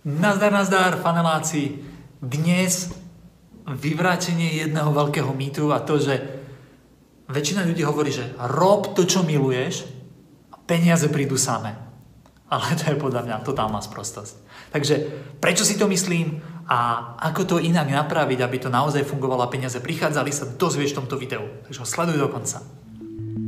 Nazdar, nazdar, faneláci. Dnes vyvrátenie jedného veľkého mýtu a to, že väčšina ľudí hovorí, že rob to, čo miluješ a peniaze prídu samé. Ale to je podľa mňa totálna sprostosť. Takže prečo si to myslím a ako to inak napraviť, aby to naozaj fungovalo a peniaze prichádzali, sa dozvieš v tomto videu. Takže ho sleduj do konca.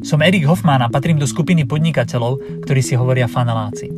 Som Erik Hoffman a patrím do skupiny podnikateľov, ktorí si hovoria faneláci.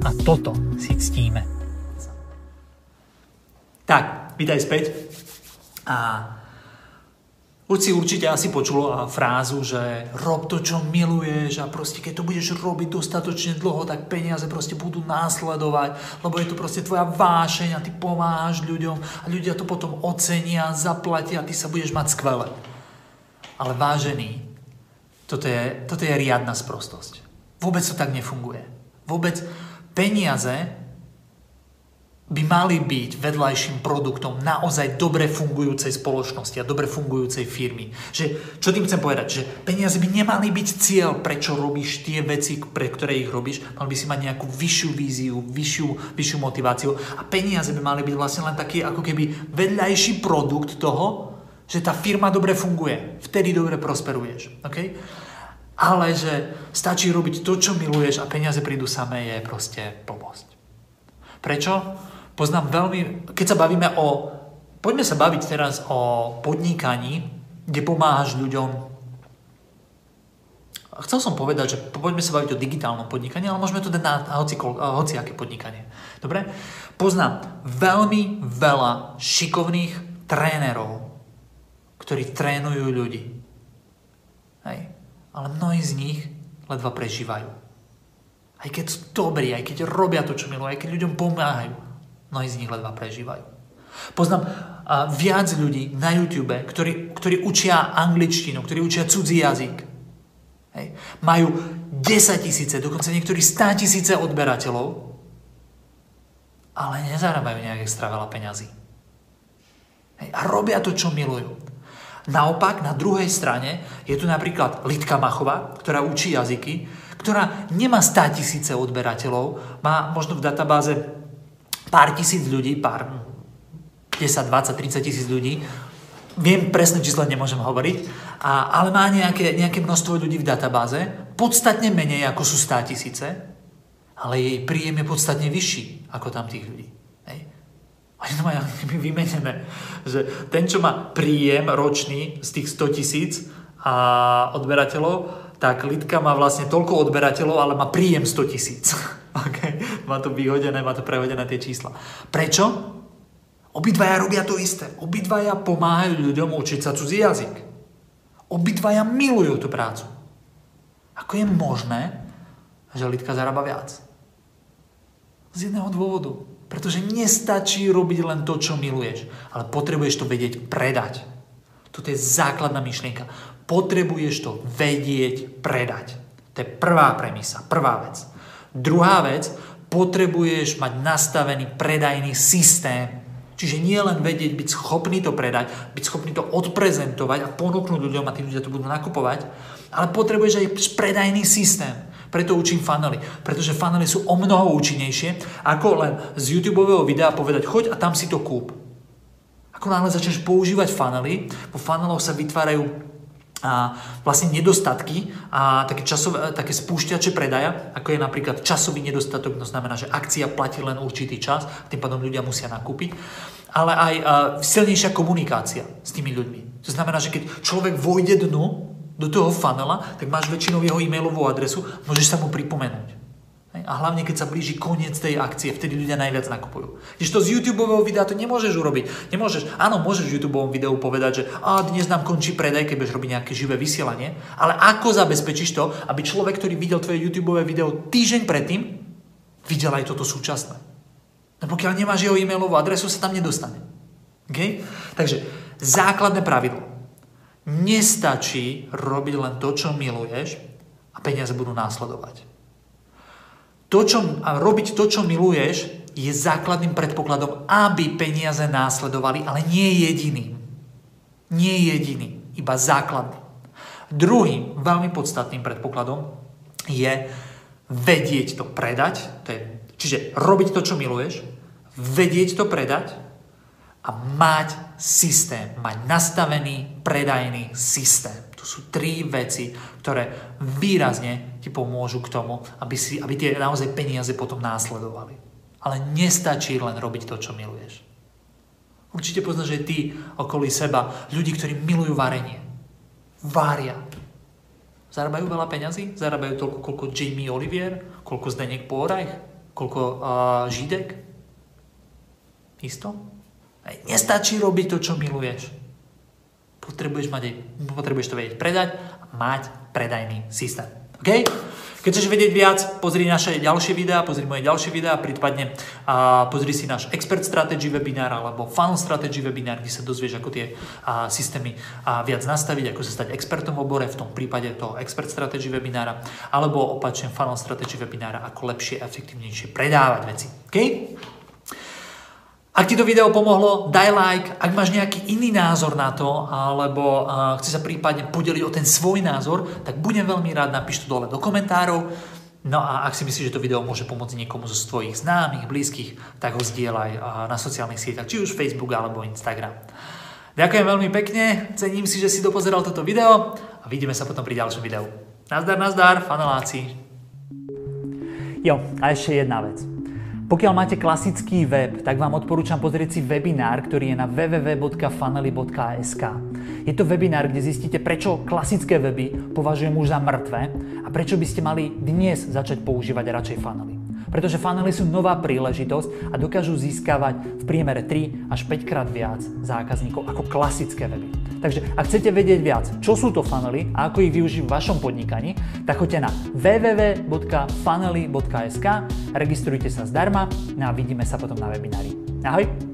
a toto si ctíme. Tak, vítaj späť. A už si určite asi počulo frázu, že rob to, čo miluješ a proste keď to budeš robiť dostatočne dlho, tak peniaze proste budú následovať, lebo je to proste tvoja vášeň a ty pomáhaš ľuďom a ľudia to potom ocenia, zaplatia a ty sa budeš mať skvele. Ale vážený, toto je, toto je riadna sprostosť. Vôbec to tak nefunguje. Vôbec peniaze by mali byť vedľajším produktom naozaj dobre fungujúcej spoločnosti a dobre fungujúcej firmy. Že, čo tým chcem povedať? Že peniaze by nemali byť cieľ, prečo robíš tie veci, pre ktoré ich robíš. Mal by si mať nejakú vyššiu víziu, vyššiu, vyššiu motiváciu a peniaze by mali byť vlastne len taký ako keby vedľajší produkt toho, že tá firma dobre funguje, vtedy dobre prosperuješ. Okay? Ale že stačí robiť to, čo miluješ a peniaze prídu samé, je proste blbosť. Prečo? Poznám veľmi, keď sa bavíme o, poďme sa baviť teraz o podnikaní, kde pomáhaš ľuďom Chcel som povedať, že poďme sa baviť o digitálnom podnikaní, ale môžeme to dať na hoci, hoci aké podnikanie. Dobre? Poznám veľmi veľa šikovných trénerov, ktorí trénujú ľudí. Hej. Ale mnohí z nich ledva prežívajú. Aj keď sú dobrí, aj keď robia to, čo milujú, aj keď ľuďom pomáhajú, mnohí z nich ledva prežívajú. Poznám uh, viac ľudí na YouTube, ktorí, ktorí učia angličtinu, ktorí učia cudzí jazyk. Hej. Majú 10 tisíce, dokonca niektorí 100 tisíce odberateľov, ale nezarábajú nejak extra veľa peňazí. Hej. A robia to, čo milujú. Naopak, na druhej strane je tu napríklad Litka Machová, ktorá učí jazyky, ktorá nemá 100 tisíce odberateľov, má možno v databáze pár tisíc ľudí, pár 10, 20, 30 tisíc ľudí, viem presné číslo, nemôžem hovoriť, a, ale má nejaké, nejaké množstvo ľudí v databáze, podstatne menej ako sú 100 tisíce, ale jej príjem je podstatne vyšší ako tam tých ľudí. Oni to majú vymenené, že ten, čo má príjem ročný z tých 100 tisíc a odberateľov, tak Lidka má vlastne toľko odberateľov, ale má príjem 100 tisíc. okay? Má to vyhodené, má to prehodené tie čísla. Prečo? Obidvaja robia to isté. Obidvaja pomáhajú ľuďom učiť sa cudzí jazyk. Obidvaja milujú tú prácu. Ako je možné, že Lidka zarába viac? Z jedného dôvodu pretože nestačí robiť len to, čo miluješ, ale potrebuješ to vedieť predať. Toto je základná myšlienka. Potrebuješ to vedieť predať. To je prvá premisa, prvá vec. Druhá vec, potrebuješ mať nastavený predajný systém. Čiže nie len vedieť, byť schopný to predať, byť schopný to odprezentovať a ponúknuť ľuďom a tí ľudia to budú nakupovať, ale potrebuješ aj predajný systém. Preto učím funnely. Pretože funnely sú o mnoho účinnejšie, ako len z YouTube videa povedať, choď a tam si to kúp. Ako náhle začneš používať funnely, po funneloch sa vytvárajú a vlastne nedostatky a také, časové, také spúšťače predaja, ako je napríklad časový nedostatok, to znamená, že akcia platí len určitý čas, tým pádom ľudia musia nakúpiť, ale aj silnejšia komunikácia s tými ľuďmi. To znamená, že keď človek vojde dnu do toho funnela, tak máš väčšinou jeho e-mailovú adresu, môžeš sa mu pripomenúť. A hlavne, keď sa blíži koniec tej akcie, vtedy ľudia najviac nakupujú. Když to z YouTube videa to nemôžeš urobiť. Nemôžeš, áno, môžeš v YouTube videu povedať, že a dnes nám končí predaj, keď budeš robiť nejaké živé vysielanie, ale ako zabezpečíš to, aby človek, ktorý videl tvoje YouTube video týždeň predtým, videl aj toto súčasné. No pokiaľ nemáš jeho e-mailovú adresu, sa tam nedostane. Okay? Takže základné pravidlo. Nestačí robiť len to, čo miluješ a peniaze budú následovať. To, čo, a robiť to, čo miluješ, je základným predpokladom, aby peniaze následovali, ale nie jediným. Nie jediný, iba základný. Druhým veľmi podstatným predpokladom je vedieť to predať, to je, čiže robiť to, čo miluješ, vedieť to predať a mať systém, mať nastavený predajný systém. To sú tri veci, ktoré výrazne ti pomôžu k tomu, aby, si, aby tie naozaj peniaze potom následovali. Ale nestačí len robiť to, čo miluješ. Určite poznáš aj ty okolí seba ľudí, ktorí milujú varenie. Vária. Zarábajú veľa peňazí? Zarábajú toľko, koľko Jamie Olivier? Koľko Zdenek Pórajch? Koľko uh, Židek? Isto? Nestačí robiť to, čo miluješ potrebuješ, mať aj, potrebuješ to vedieť predať a mať predajný systém. OK? Keď chceš vedieť viac, pozri naše ďalšie videá, pozri moje ďalšie videá, prípadne a pozri si náš Expert Strategy webinár alebo Funnel Strategy webinár, kde sa dozvieš, ako tie a, systémy a, viac nastaviť, ako sa stať expertom v obore, v tom prípade toho Expert Strategy webinára, alebo opačne Funnel Strategy webinára, ako lepšie a efektívnejšie predávať veci. Okay? Ak ti to video pomohlo, daj like. Ak máš nejaký iný názor na to, alebo uh, chce sa prípadne podeliť o ten svoj názor, tak budem veľmi rád, napíš to dole do komentárov. No a ak si myslíš, že to video môže pomôcť niekomu zo svojich známych, blízkych, tak ho zdieľaj na sociálnych sieťach, či už Facebook alebo Instagram. Ďakujem veľmi pekne, cením si, že si dopozeral toto video a vidíme sa potom pri ďalšom videu. Nazdar, nazdar, faneláci. Jo, a ešte jedna vec. Pokiaľ máte klasický web, tak vám odporúčam pozrieť si webinár, ktorý je na www.fanely.sk. Je to webinár, kde zistíte, prečo klasické weby považujem už za mŕtve a prečo by ste mali dnes začať používať radšej funnely. Pretože funnely sú nová príležitosť a dokážu získavať v priemere 3 až 5 krát viac zákazníkov ako klasické weby. Takže ak chcete vedieť viac, čo sú to funnely a ako ich využiť v vašom podnikaní, tak choďte na www.funnely.sk, registrujte sa zdarma no a vidíme sa potom na webinári. Ahoj!